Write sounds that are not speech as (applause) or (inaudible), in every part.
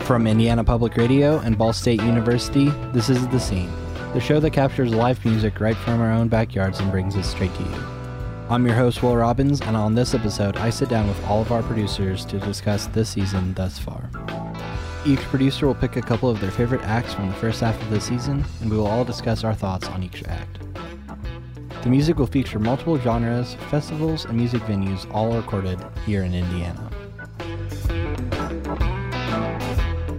From Indiana Public Radio and Ball State University, this is The Scene, the show that captures live music right from our own backyards and brings it straight to you. I'm your host, Wil Robbins, and on this episode, I sit down with all of our producers to discuss this season thus far. Each producer will pick a couple of their favorite acts from the first half of the season, and we will all discuss our thoughts on each act. The music will feature multiple genres, festivals, and music venues all recorded here in Indiana.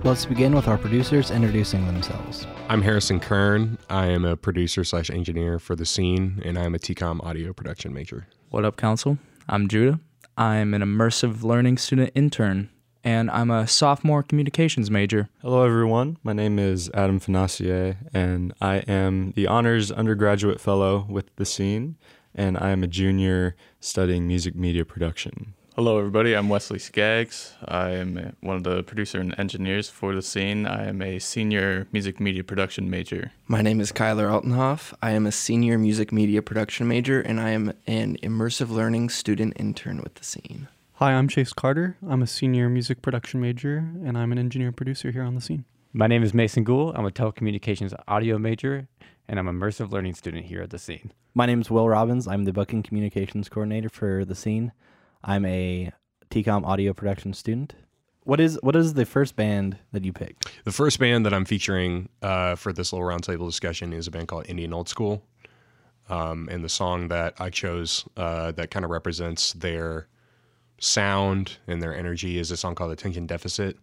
Let's begin with our producers introducing themselves. I'm Harrison Kern. I am a producer slash engineer for the scene, and I'm a TCOM audio production major. What up, Council? I'm Judah. I'm an immersive learning student intern, and I'm a sophomore communications major. Hello, everyone. My name is Adam Financier, and I am the honors undergraduate fellow with the scene, and I am a junior studying music media production. Hello, everybody. I'm Wesley Skaggs. I am one of the producer and engineers for the scene. I am a senior music media production major. My name is Kyler Altenhoff. I am a senior music media production major, and I am an immersive learning student intern with the scene. Hi, I'm Chase Carter. I'm a senior music production major, and I'm an engineer producer here on the scene. My name is Mason Gould. I'm a telecommunications audio major, and I'm an immersive learning student here at the scene. My name is Wil Robbins. I'm the booking communications coordinator for the scene. I'm a TCOM audio production student. What is what is the first band that you picked? The first band that I'm featuring uh, for this little roundtable discussion is a band called Indian Old School. Um, and the song that I chose uh, that kind of represents their sound and their energy is a song called Attention Deficit.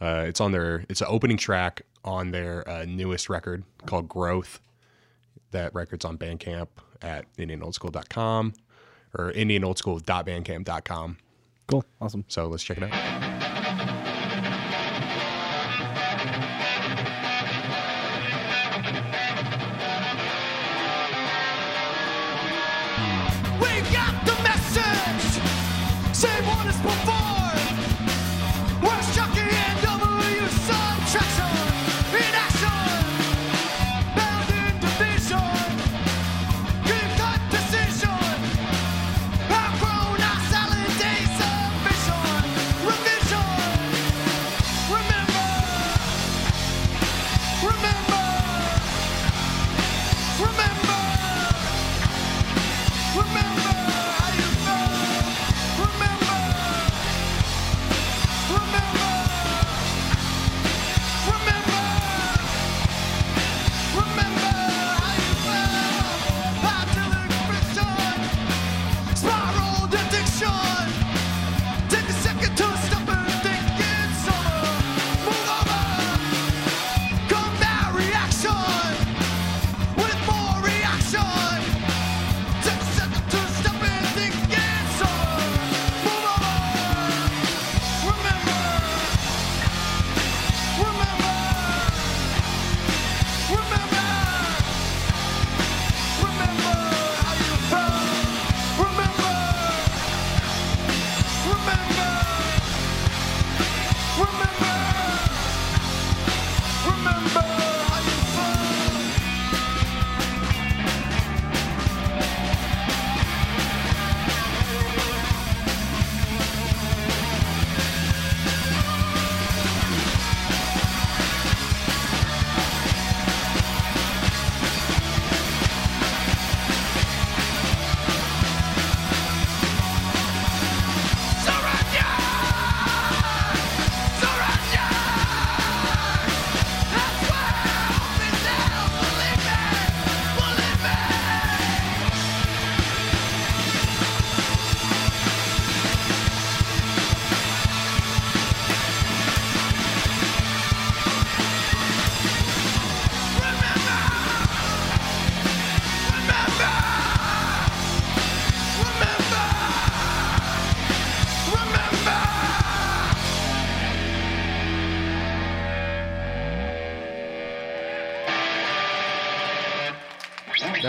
Uh, it's on their it's an opening track on their uh, newest record called Growth. That record's on Bandcamp at indianoldschool.com or indianoldschool.bandcamp.com. Cool. Awesome. So let's check it out. We got the message. Same one as before.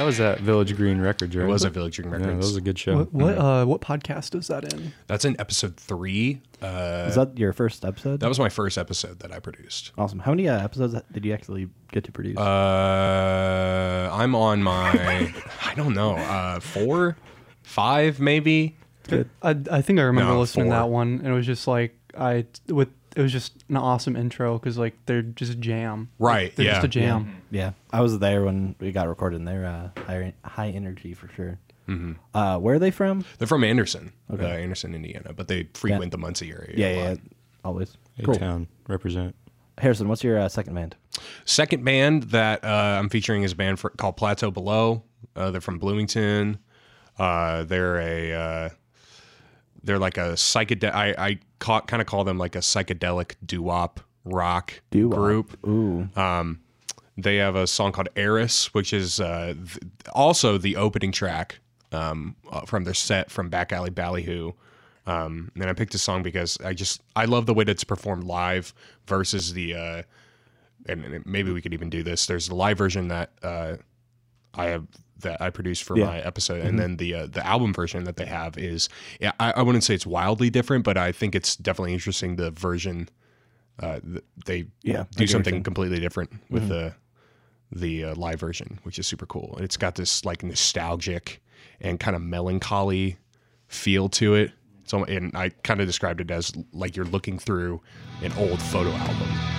Was at Village Green Records, right? It was a Village Green Yeah, Records. that was a good show. What what, uh, what podcast is that in? That's in episode three. Uh, Is that your first episode? that was my first episode that I produced. awesome. How many uh, episodes did you actually get to produce? Uh, I'm on my, (laughs) I don't know, uh, four, five maybe. I, I think I remember No, listening to four. that one, and it was just like I with it was just an awesome intro because like they're just a jam. Like, Right, they're yeah. just a jam. Yeah, I was there when we got recorded. and They're uh, high high energy for sure. Mm-hmm. Uh, where are they from? They're from Anderson, Okay. uh, Anderson, Indiana, but they frequent the Muncie area. Yeah, a yeah, always. A Cool. town represent. Harrison, what's your uh, second band? Second band that uh, I'm featuring is a band for, called Plateau Below. Uh, they're from Bloomington. Uh, they're a uh, they're like a psychedelic. I, I ca- kind of call them like a psychedelic doo-wop rock Doo-wop. group. Ooh, Um, they have a song called Eris, which is uh, th- also the opening track um, uh, from their set from Back Alley Ballyhoo. Um, and I picked a song because I just I love the way that it's performed live versus the uh, and, and maybe we could even do this. There's the live version that uh, I have that I produced for Yeah. my episode, and then the uh, the album version that they have is yeah I, I wouldn't say it's wildly different, but I think it's definitely interesting. The version uh, they Yeah, I get what do something completely different with the the uh, live version, which is super cool. It's got this like nostalgic and kind of melancholy feel to it. So, and I kind of described it as like you're looking through an old photo album.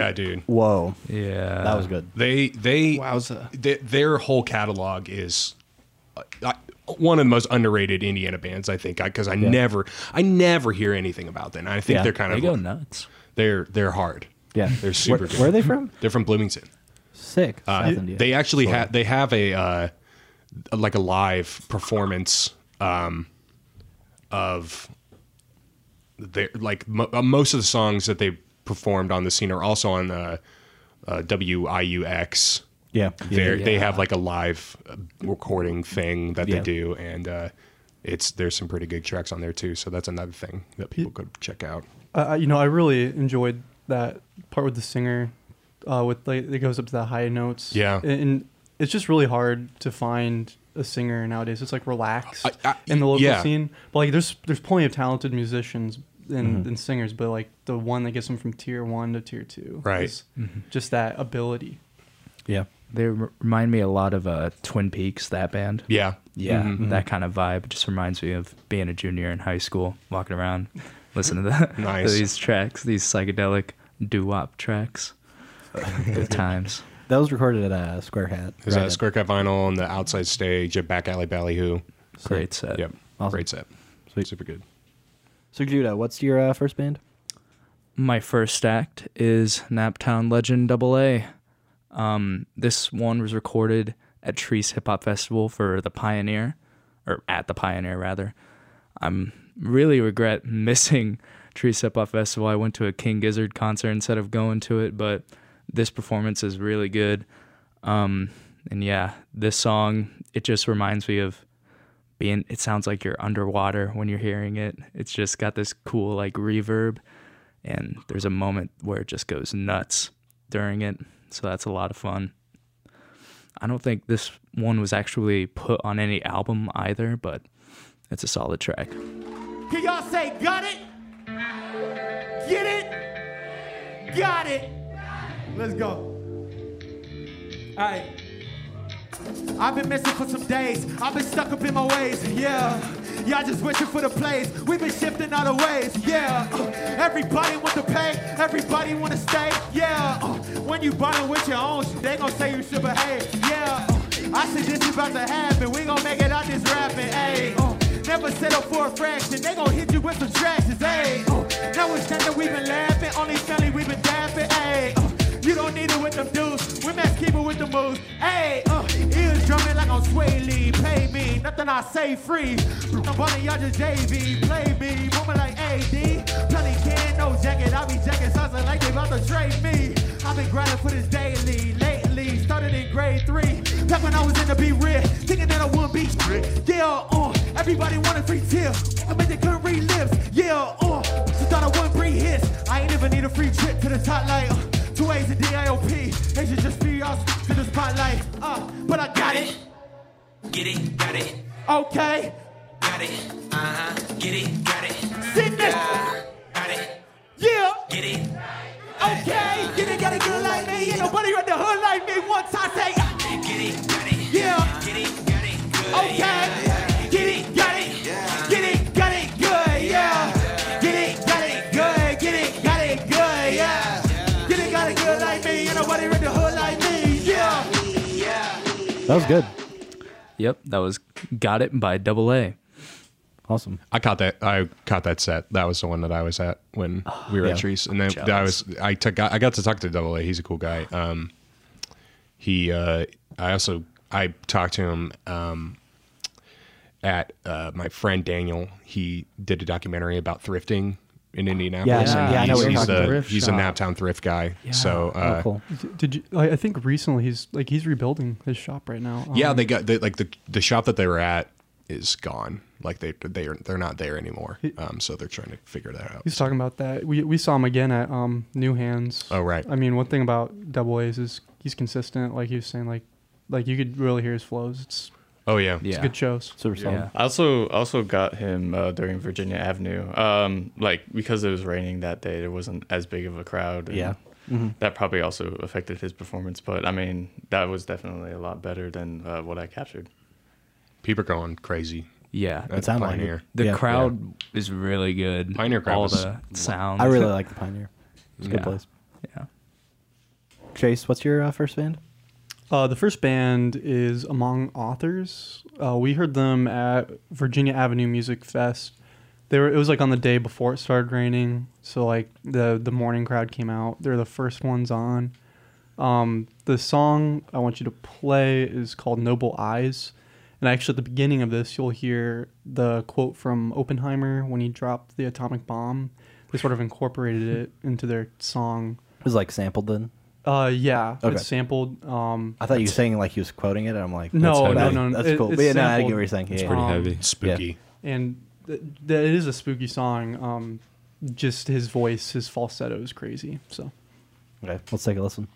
Yeah, dude. Whoa, Yeah. that was good. They they Wowza. they, their whole catalog is uh, one of the most underrated Indiana bands, I think, because I, never I never hear anything about them. I think Yeah. they're kind They of go nuts. they're they're hard. Yeah, They're super Where, good. where are they from? They're from Bloomington. Sick. Uh, South India. they actually have they have a uh, like a live performance um, of their like mo- uh, most of the songs that they performed on the scene are also on uh, uh, WIUX. yeah, They're- yeah. They have like a live uh, recording thing that Yeah. they do, and uh, it's there's some pretty good tracks on there too. So that's another thing that people could check out. Uh, you know, I really enjoyed that part with the singer, uh, with like it goes up to the high notes. Yeah. and, and it's just really hard to find a singer nowadays. It's like relaxed I- I- in the local yeah. scene, but like there's there's plenty of talented musicians and, Mm-hmm. and singers, but like the one that gets them from tier one to tier two, Right. is Just that ability. yeah. They r- remind me a lot of uh, Twin Peaks, that band. Yeah, Yeah, Mhm. that kind of vibe just reminds me of being a junior in high school, walking around, (laughs) listening to, that, (laughs) Nice. to these tracks, these psychedelic doo-wop tracks. (laughs) Good times. That was recorded at uh, Square Cat. There's Right that Square Cat Vinyl on the outside stage at Back Alley Ballyhoo. Great set. Yep, Awesome. great set. Sweet. Super good. So Judah, what's your uh, first band? My first act is Naptown Legend Double A. Um, this one was recorded at Chreece Hip Hop Festival for the Pioneer, or at the Pioneer rather. I'm really regret (laughs) missing Chreece Hip Hop Festival. I went to a King Gizzard concert instead of going to it, but this performance is really good. Um, and yeah, this song it just reminds me of being. It sounds like you're underwater when you're hearing it. It's just got this cool like reverb and there's a moment where it just goes nuts during it so that's a lot of fun i don't think this one was actually put on any album either but it's a solid track Can y'all say got it? Get it? Got it. Let's go. Alright. I've been missing for some days. I've been stuck up in my ways. Yeah. Y'all just wishing for the plays. We've been shifting other ways. Yeah. Everybody want to pay. Everybody want to stay. Yeah. When you buying with your own, they gon' say you should behave. Yeah. I said this is about to happen. We gon' make it out this rapping. Uh, never settle for a fraction. They gon' hit you with subtractions. Hey. Uh, now it's time that we've been laughing. Only family we've been dapping. Hey. You don't need it with them dudes. We mess keep it with the moves. Hey, uh, ears drumming like on Sway Lee. Pay me, nothing I say free. Nobody y'all just JV. Play me, woman like AD. Plenty can, no jacket. I be jacking something like they about to trade me. I've been grinding for this daily. Lately, started in grade three. Back when I was in the B red, thinking that I wouldn't be strict. Yeah, uh, everybody wanted free tip. I mean they couldn't read lips. Yeah, uh, so thought I wouldn't bring hits. I ain't even need a free trip to the top like. Uh, Two A's and D-I-O-P. They should just be us to the spotlight. Uh, but I got it. Get it, got it, Okay. got it. Uh huh. Get it, got it. Sing this. Got it. Yeah. Get it. Okay. Get it, got it good like me. Ain't nobody at the hood like me. Once I say, Get it, got it. yeah. Get it, got it. Good. Okay. Get That was good. yep that was got it by double a Awesome. I caught that. I caught that set. That was the one that I was at when we were yeah. at Chreece, and then I was. I took. I got to talk to Double A. He's a cool guy. Um, he. Uh, I also. I talked to him. Um, at uh, my friend Daniel. He did a documentary about thrifting in Indianapolis. Yeah, and yeah, I know he's, what you're he's talking a, he's a Naptown thrift guy. So. Uh, oh, cool. Did you? I I think recently he's like he's rebuilding his shop right now. Yeah, Um, they got they, like the the shop that they were at is gone. Like they they are they're not there anymore. Um, so they're trying to figure that out. He's talking about that. We we saw him again at um New Hands. Oh right. I mean, one thing about Double A's is he's consistent. Like he was saying, like like you could really hear his flows. It's Oh yeah. it's yeah good shows. Super solid. yeah I also also got him uh, during Virginia Avenue. Um, like because it was raining that day, there wasn't as big of a crowd. and Yeah. that probably also affected his performance. But I mean, that was definitely a lot better than uh, what I captured. People are going crazy. yeah That's sounded like it. Pioneer. the Yeah. crowd is really good Pioneer crowd all was- the sounds I really like the Pioneer. It's a good place. Yeah. Chase, what's your uh, first band? Uh, the first band is Among Authors. Uh, we heard them at Virginia Avenue Music Fest. They were. It was like on the day before it started raining, so like the the morning crowd came out. They're the first ones on. Um, the song I want you to play is called Noble Eyes, and actually at the beginning of this you'll hear the quote from Oppenheimer when he dropped the atomic bomb. They sort of incorporated it (laughs) into their song. It was like sampled then. Uh, yeah, Okay. it's sampled. Um, I thought you were saying like he was quoting it, and I'm like, No, that's no, no, that's it- cool. But yeah, no, I sampled. get what you're saying. It's yeah, pretty yeah. heavy. Spooky. and th- th- it is a spooky song. Um, just his voice, his falsetto is crazy. So Okay, let's take a listen.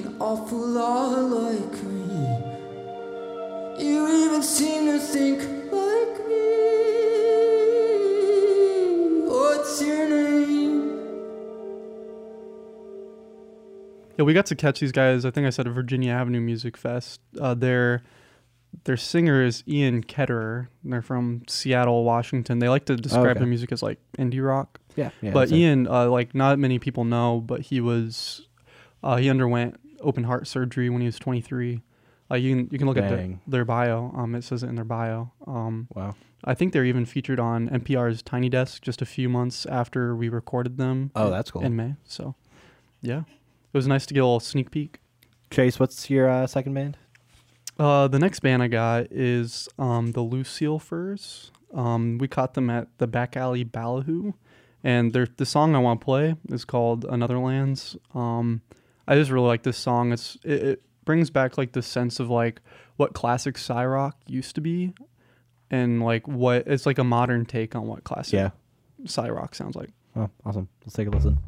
An awful lot like me. You even seem to think like me. What's your name? Yeah, we got to catch these guys. I think I said at Virginia Avenue Music Fest. Uh, their their singer is Ian Ketterer. They're from Seattle, Washington. They like to describe okay. their music as like indie rock. Yeah, yeah, but that's. Ian, uh, like not many people know, but he was uh, he underwent open heart surgery when he was 23. Uh, you can you can look at the, their bio. Um, it says it in their bio. Um, Wow. I think they're even featured on NPR's Tiny Desk just a few months after we recorded them. Oh, in- that's cool. In May, so yeah, it was nice to get a little sneak peek. Chase, what's your uh, second band? Uh, the next band I got is um, the Lucille Furs. Um, we caught them at the Back Alley Ballyhoo, and their the song I want to play is called Another Lands. Um, I just really like this song. It's it, it brings back like the sense of like what classic psy rock used to be, and like what it's like a modern take on what classic Yeah. psy rock sounds like. Oh, awesome. Let's take a listen.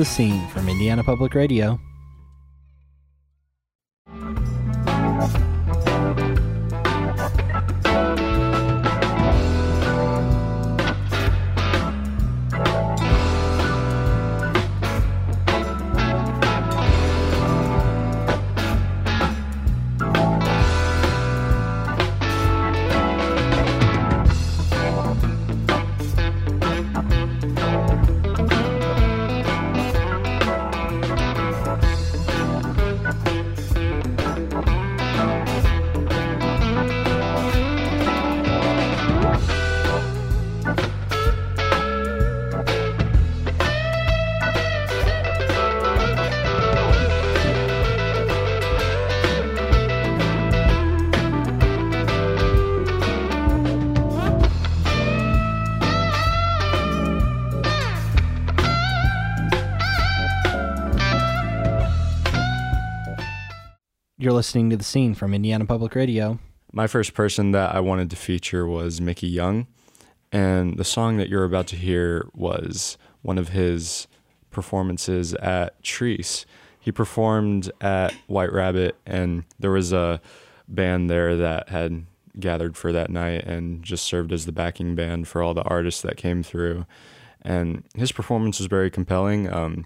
The Scene from Indiana Public Radio. Listening to The Scene from Indiana Public Radio. My first person that I wanted to feature was Mickey Young, and the song that you're about to hear was one of his performances at Chreece. He performed at White Rabbit, and there was a band there that had gathered for that night and just served as the backing band for all the artists that came through. And his performance was very compelling. Um,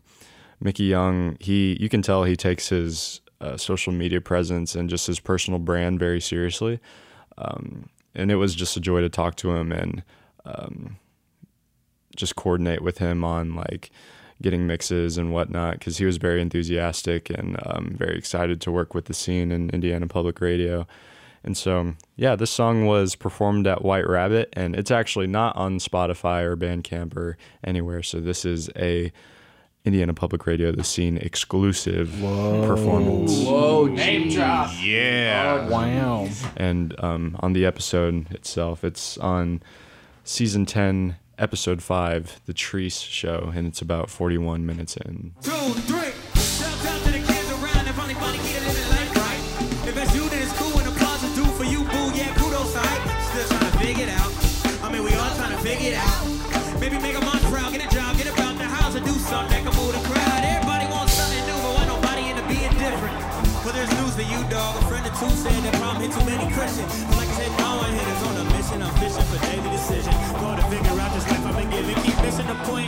Mickey Young, he you can tell he takes his uh, social media presence and just his personal brand very seriously. Um, and it was just a joy to talk to him and um, just coordinate with him on like getting mixes and whatnot because he was very enthusiastic and um, very excited to work with the scene in Indiana Public Radio. And so, yeah, this song was performed at White Rabbit, and it's actually not on Spotify or Bandcamp or anywhere. So this is a Indiana Public Radio, the scene exclusive performance. Whoa, Name drop. Yeah. wow. And um, on the episode itself, it's on season 10, episode 5, The Chreece Show, and it's about 41 minutes in. Two, three.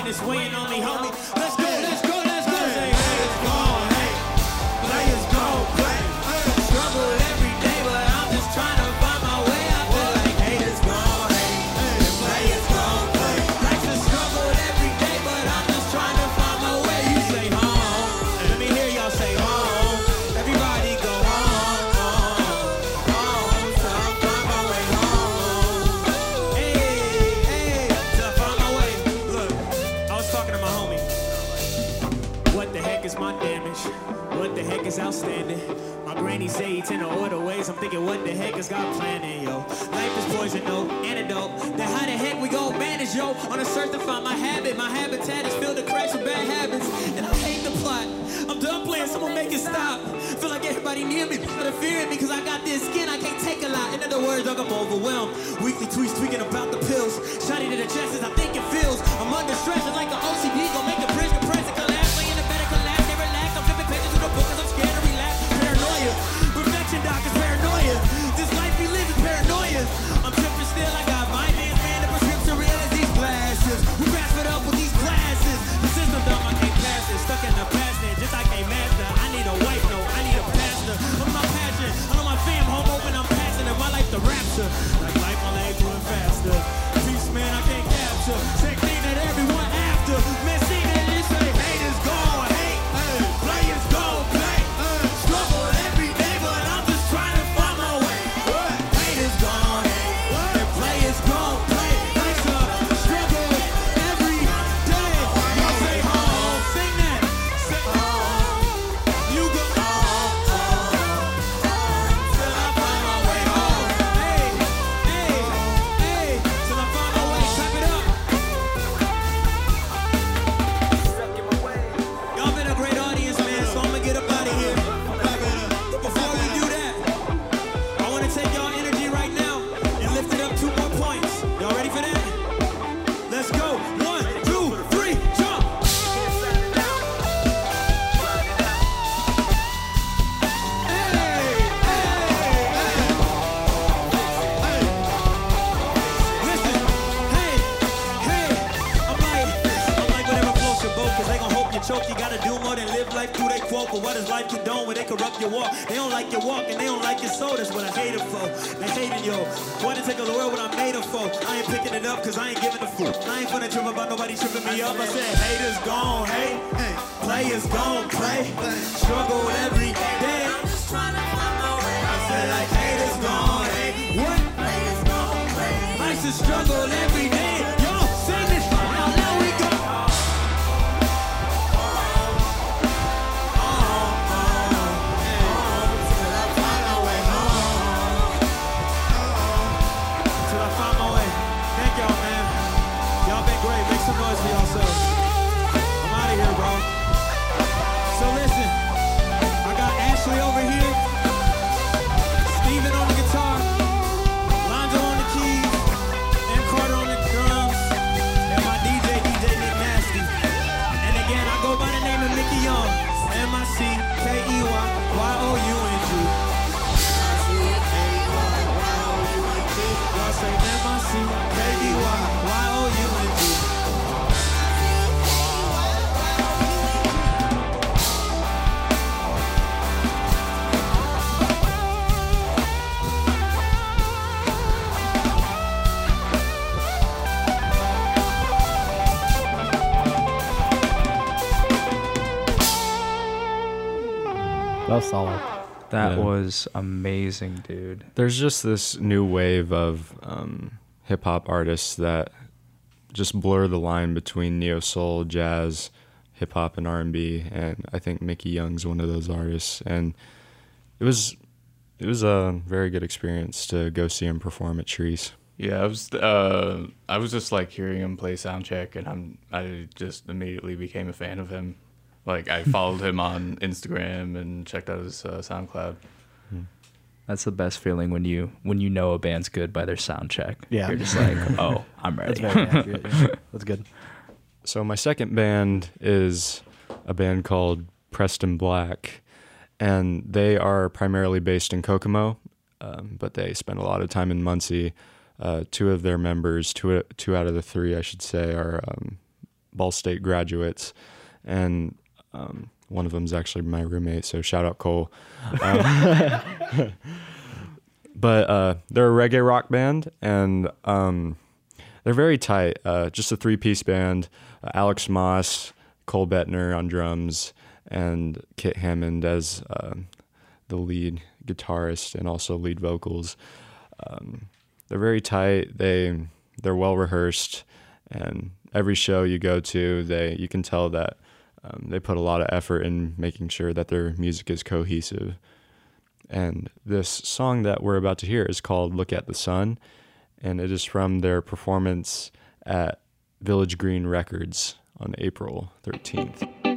It's weighing on me, homie. Thinking, what the heck is God planning, yo? Life is poison, no antidote. Then how the heck we gon' manage, yo? On a search to find my habit. My habitat is filled with cracks with bad habits. And I hate the plot. I'm done playing, someone make it stop. Feel like everybody near me, but fearing me, cause I got this skin, I can't take a lot. In other words, dog, I'm overwhelmed. Weekly tweets tweaking about the pills. Shotty to the chest as I think it feels. I'm under stress, condone when they corrupt your walk? They don't like your walk and they don't like your soul. That's what I hate it for. They hating yo. Want to take a world what I made it for. I ain't picking it up cause I ain't giving a fuck. I ain't finna trip about nobody tripping me up. I said haters gone hate. Players gone play. Struggle every day. I'm just trying to find my way. I said like haters gone hate. What? I used to struggle every day. Solid. That Yeah. was amazing, dude. There's just this new wave of um, hip hop artists that just blur the line between neo soul, jazz, hip hop, and R and B. And I think Mickey Young's one of those artists. And it was it was a very good experience to go see him perform at Chreece. Yeah, I was uh, I was just like hearing him play soundcheck, and I'm I just immediately became a fan of him. Like I followed him on Instagram and checked out his uh, SoundCloud. That's the best feeling when you when you know a band's good by their sound check. Yeah. You're just like, (laughs) oh, I'm ready. That's very accurate. yeah. (laughs) That's good. So my second band is a band called Pressed In Black, and they are primarily based in Kokomo, um, but they spend a lot of time in Muncie. Uh, two of their members, two two out of the three, I should say, are um, Ball State graduates, and um, one of them is actually my roommate. So shout out Cole. Um, (laughs) but uh, they're a reggae rock band, and um, they're very tight. Uh, just a three piece band. Uh, Alex Moss, Cole Bettner on drums, and Kit Hammond as uh, the lead guitarist and also lead vocals. Um, they're very tight. They they're well rehearsed, and every show you go to, they you can tell that um, they put a lot of effort in making sure that their music is cohesive. And this song that we're about to hear is called Look at the Sun, and it is from their performance at Village Green Records on April 13th.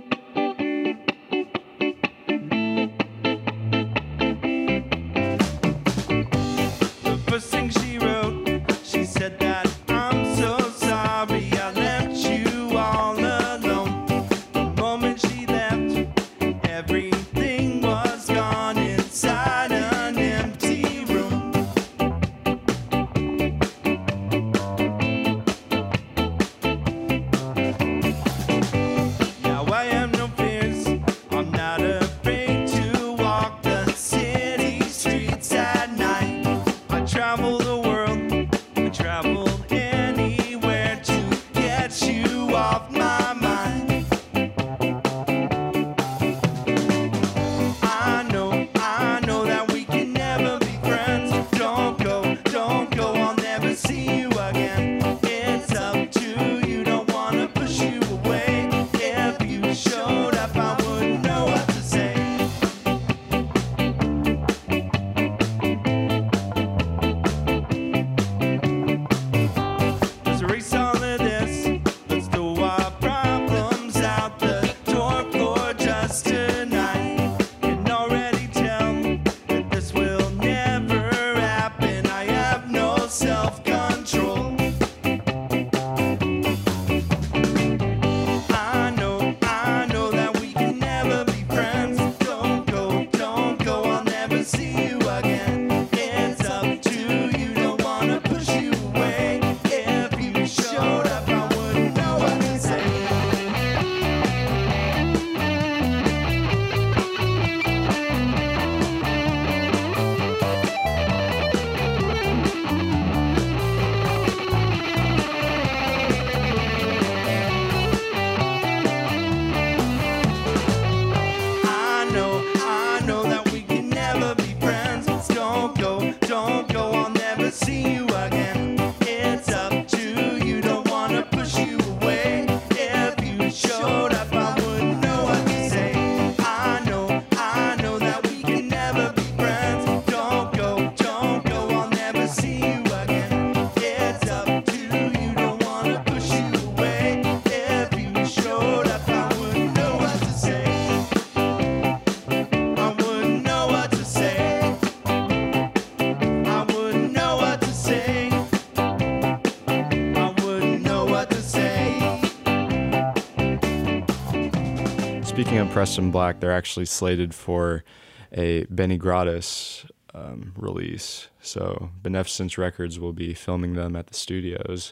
Pressed In Black, they're actually slated for a Benny Gratis um, release. So Beneficence Records will be filming them at the studios,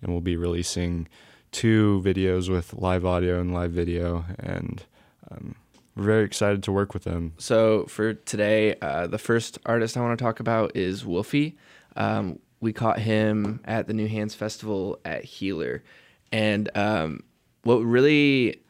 and we'll be releasing two videos with live audio and live video. And um, we're very excited to work with them. So for today, uh, the first artist I want to talk about is Wolfi. Um, we caught him at the New Hands Festival at Healer, and um, what really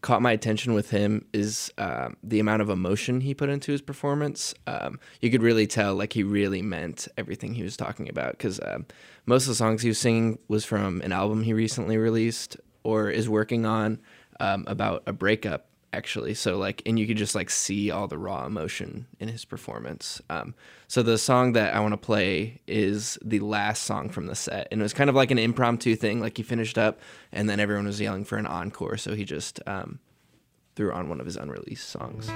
caught my attention with him is um, the amount of emotion he put into his performance. Um, you could really tell like he really meant everything he was talking about because um, most of the songs he was singing was from an album he recently released or is working on um, about a breakup actually. So like and you could just like see all the raw emotion in his performance. Um, so the song that i want to play is the last song from the set and it was kind of like an impromptu thing like he finished up and then everyone was yelling for an encore so he just um, threw on one of his unreleased songs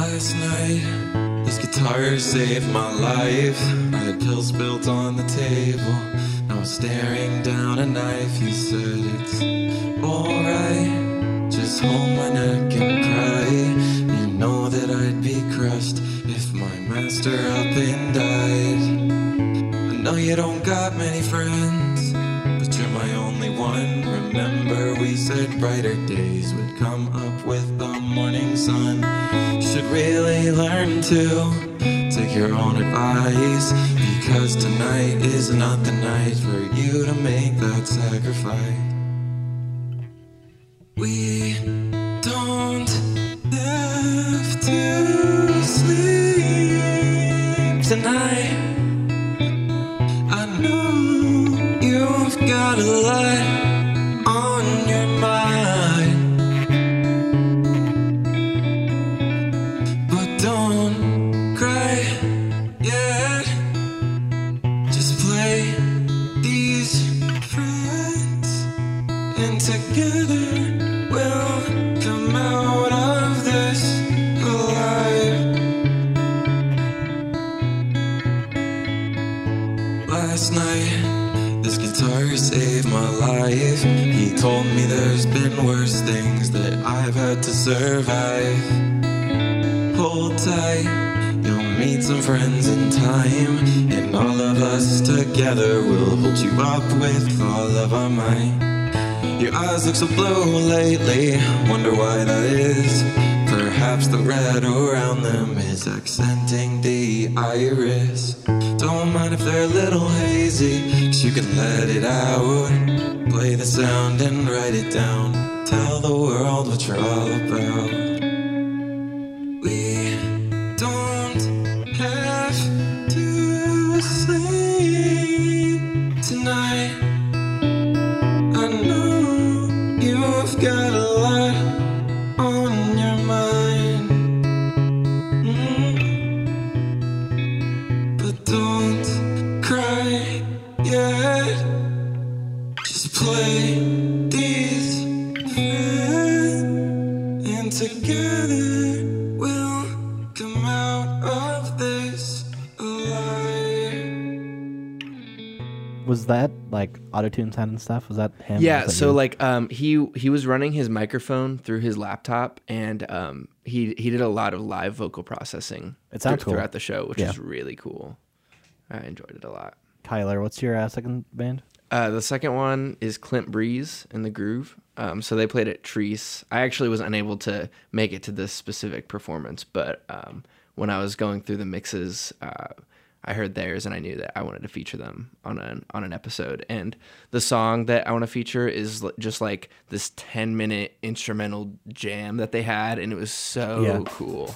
Last night, this guitar saved my life. I had pills spilled on the table. I was staring down a knife. You said it's alright. Just hold my neck and cry. You know that I'd be crushed if my master up and died. I know you don't got many friends, but you're my only one. Remember, we said brighter days would come up with the morning sun. Should really learn to take your own advice because tonight is not the night for you to make that sacrifice. Us together will hold you up with all of our might. Your eyes look so blue lately, wonder why that is. Perhaps the red around them is accenting the iris. Don't mind if they're a little hazy, cause you can let it out. Play the sound and write it down. Tell the world what you're all about. That like autotune sound and stuff? Was that him? Yeah, that so you? like um he he was running his microphone through his laptop and um he he did a lot of live vocal processing It sounds thr- cool. throughout the show, which Yeah. is really cool. I enjoyed it a lot. Tyler, what's your uh, second band? Uh, the second one is Clint Breeze in the Groove. Um, so they played at Chreece. I actually was unable to make it to this specific performance, but um, when I was going through the mixes, uh, I heard theirs and I knew that I wanted to feature them on an on an episode. And the song that I want to feature is l- just like this ten minute instrumental jam that they had, and it was so Yeah. cool.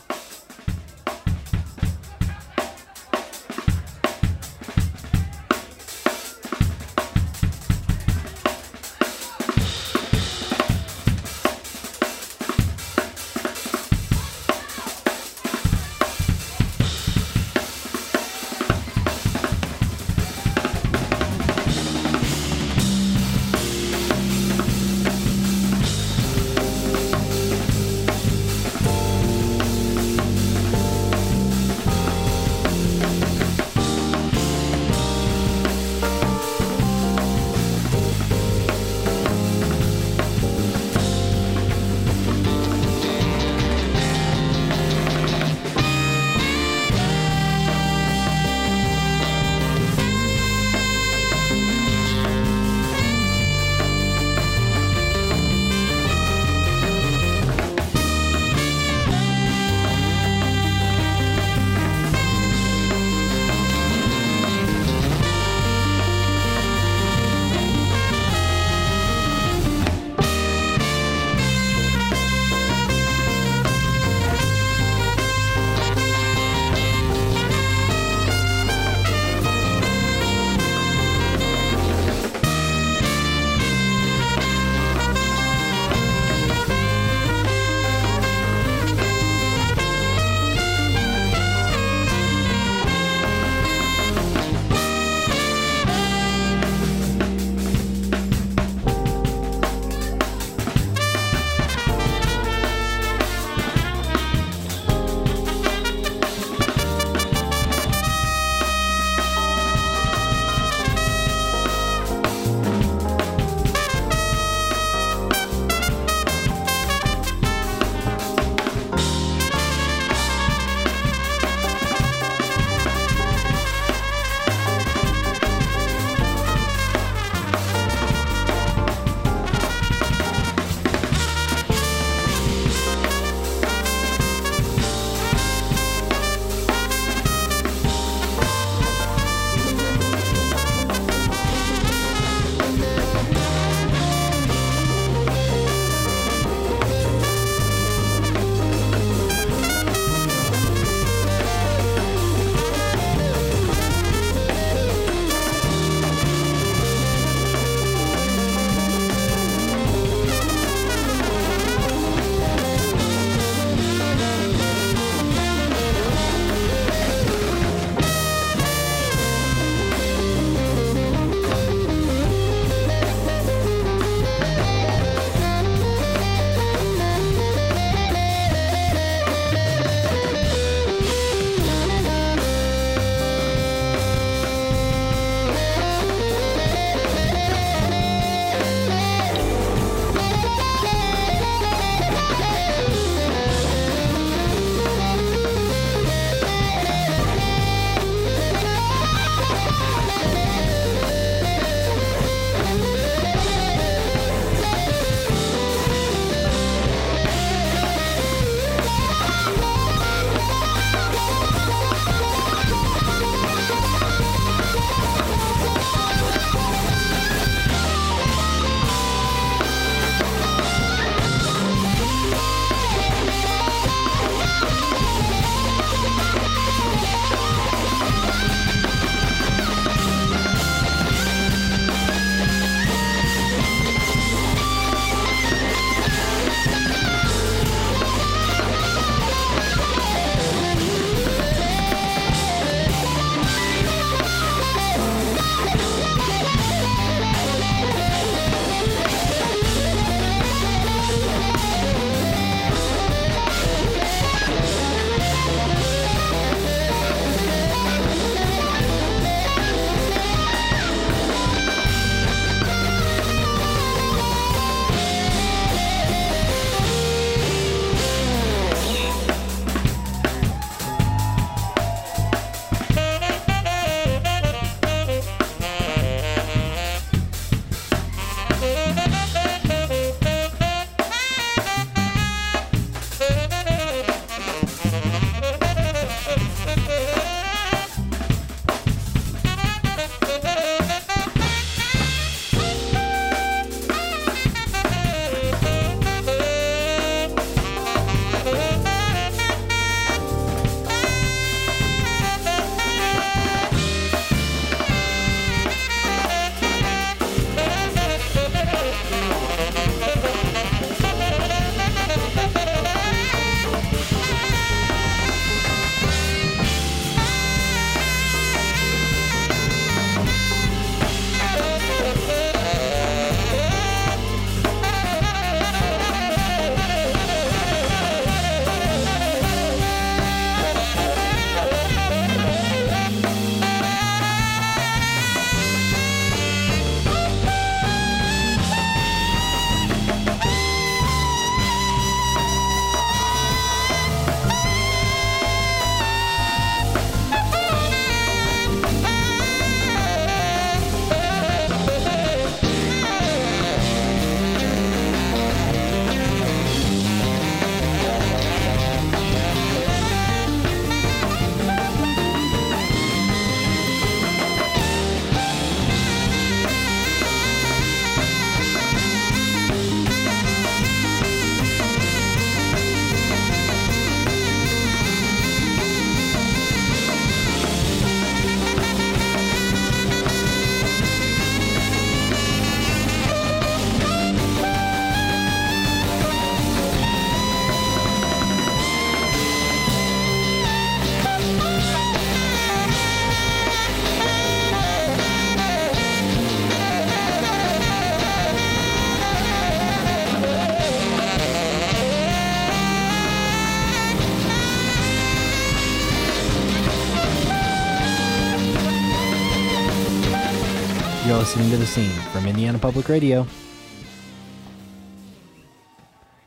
Scene from Indiana Public Radio.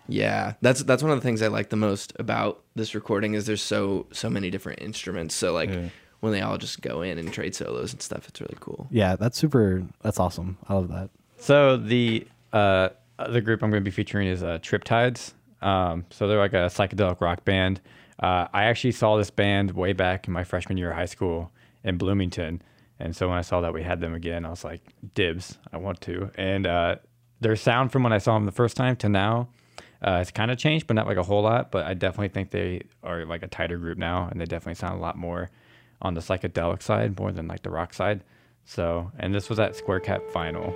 Yeah, that's that's one of the things I like the most about this recording is there's so so many different instruments. So like Yeah. when they all just go in and trade solos and stuff, it's really cool. Yeah, that's super. That's awesome. I love that. So the uh, other group I'm going to be featuring is uh, Triptides. Um, so they're like a psychedelic rock band. Uh, I actually saw this band way back in my freshman year of high school in Bloomington, and so when I saw that we had them again, I was like, "Dibs! I want to." And uh, their sound from when I saw them the first time to now, uh, it's kind of changed, but not like a whole lot. But I definitely think they are like a tighter group now, and they definitely sound a lot more on the psychedelic side more than like the rock side. So, and this was at Square Cat Vinyl.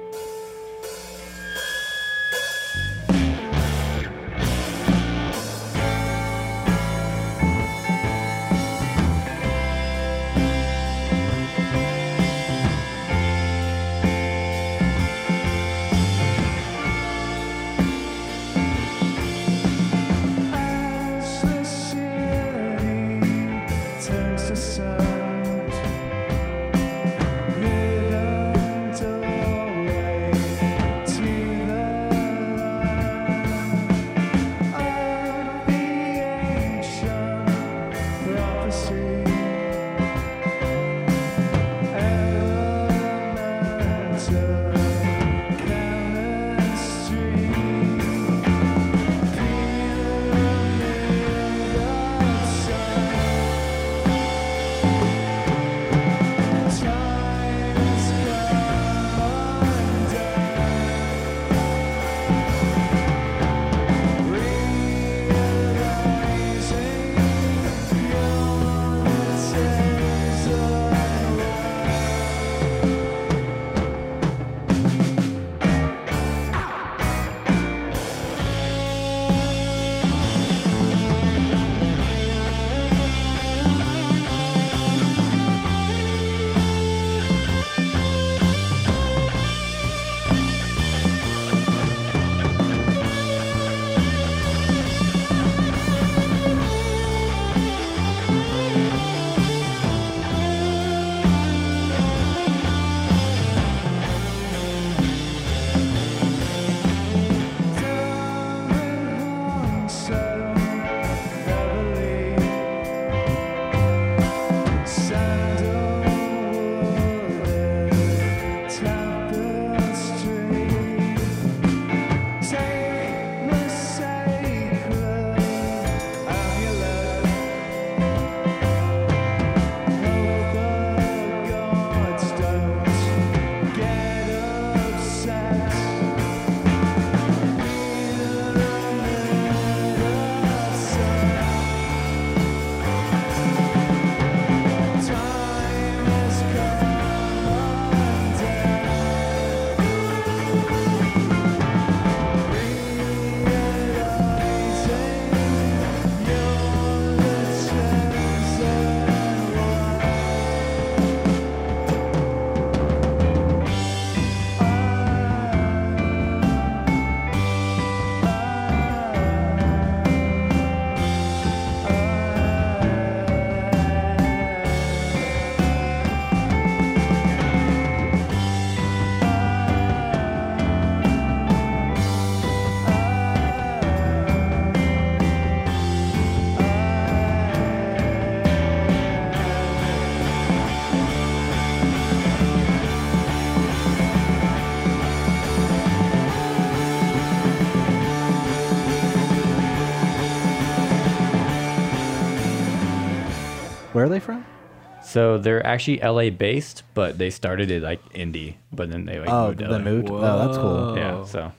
So they're actually LA based, but they started it like indie, but then they like Oh, moved to they LA. moved? Oh, that's cool. Yeah, so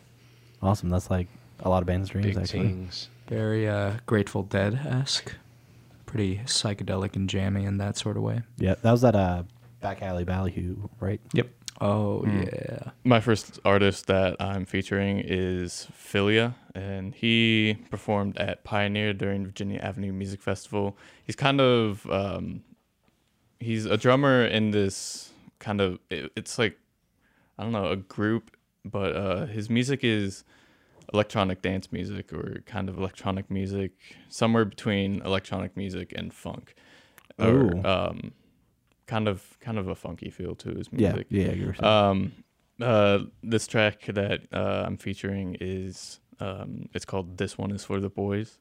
Awesome. That's like a lot of bands' dreams, Big actually. things. Very uh, Grateful Dead esque. Pretty psychedelic and jammy in that sort of way. Yeah, that was that uh, Back Alley Ballyhoo, right? Yep. Oh Hmm. yeah. My first artist that I'm featuring is Philia, and he performed at Pioneer during Virginia Avenue Music Festival. He's kind of um, he's a drummer in this kind of it, it's like I don't know a group, but uh, his music is electronic dance music or kind of electronic music, somewhere between electronic music and funk. Ooh. Or, um, kind of kind of a funky feel to his music. yeah, were. Um, uh, this track that uh, I'm featuring is um, it's called "This One Is for the Boys,"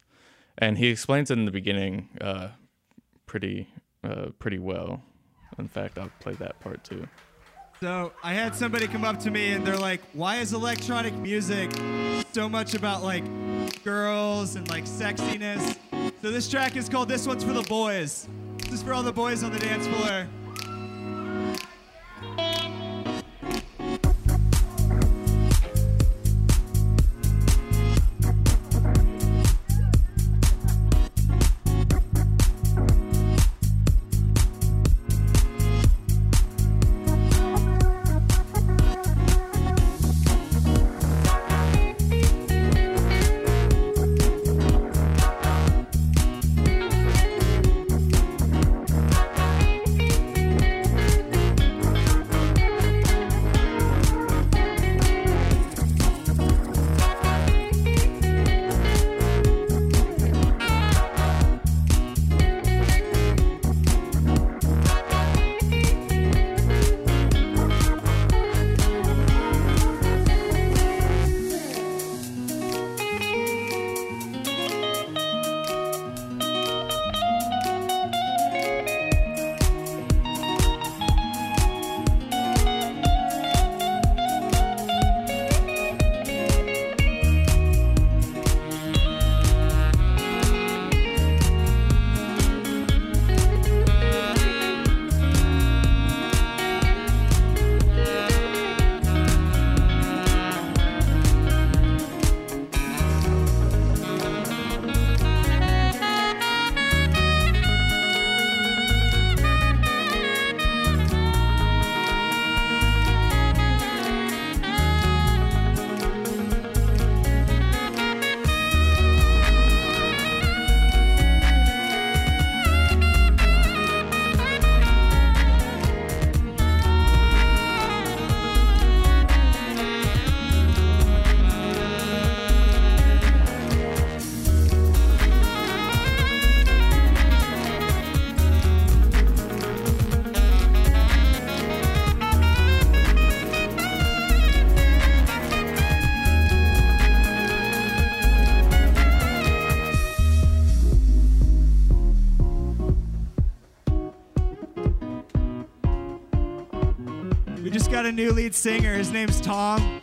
and he explains it in the beginning uh, pretty uh, pretty well. In fact, I'll play that part too. So I had somebody come up to me and they're like, "Why is electronic music so much about like girls and like sexiness?" So this track is called "This One's for the Boys." This is for all the boys on the dance floor. A new lead singer. His name's Tom.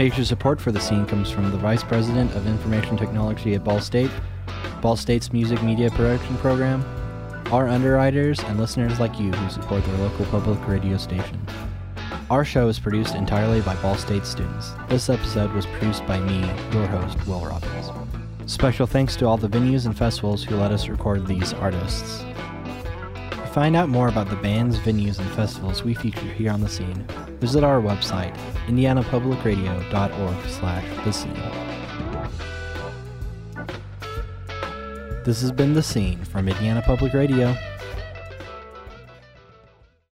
Major support for the scene comes from the Vice President of Information Technology at Ball State, Ball State's Music Media Production Program, our underwriters, and listeners like you who support their local public radio station. Our show is produced entirely by Ball State students. This episode was produced by me, your host, Wil Robbins. Special thanks to all the venues and festivals who let us record these artists. To find out more about the bands, venues, and festivals we feature here on the scene, visit our website, indianapublicradio.org slash the scene. This has been The Scene from Indiana Public Radio.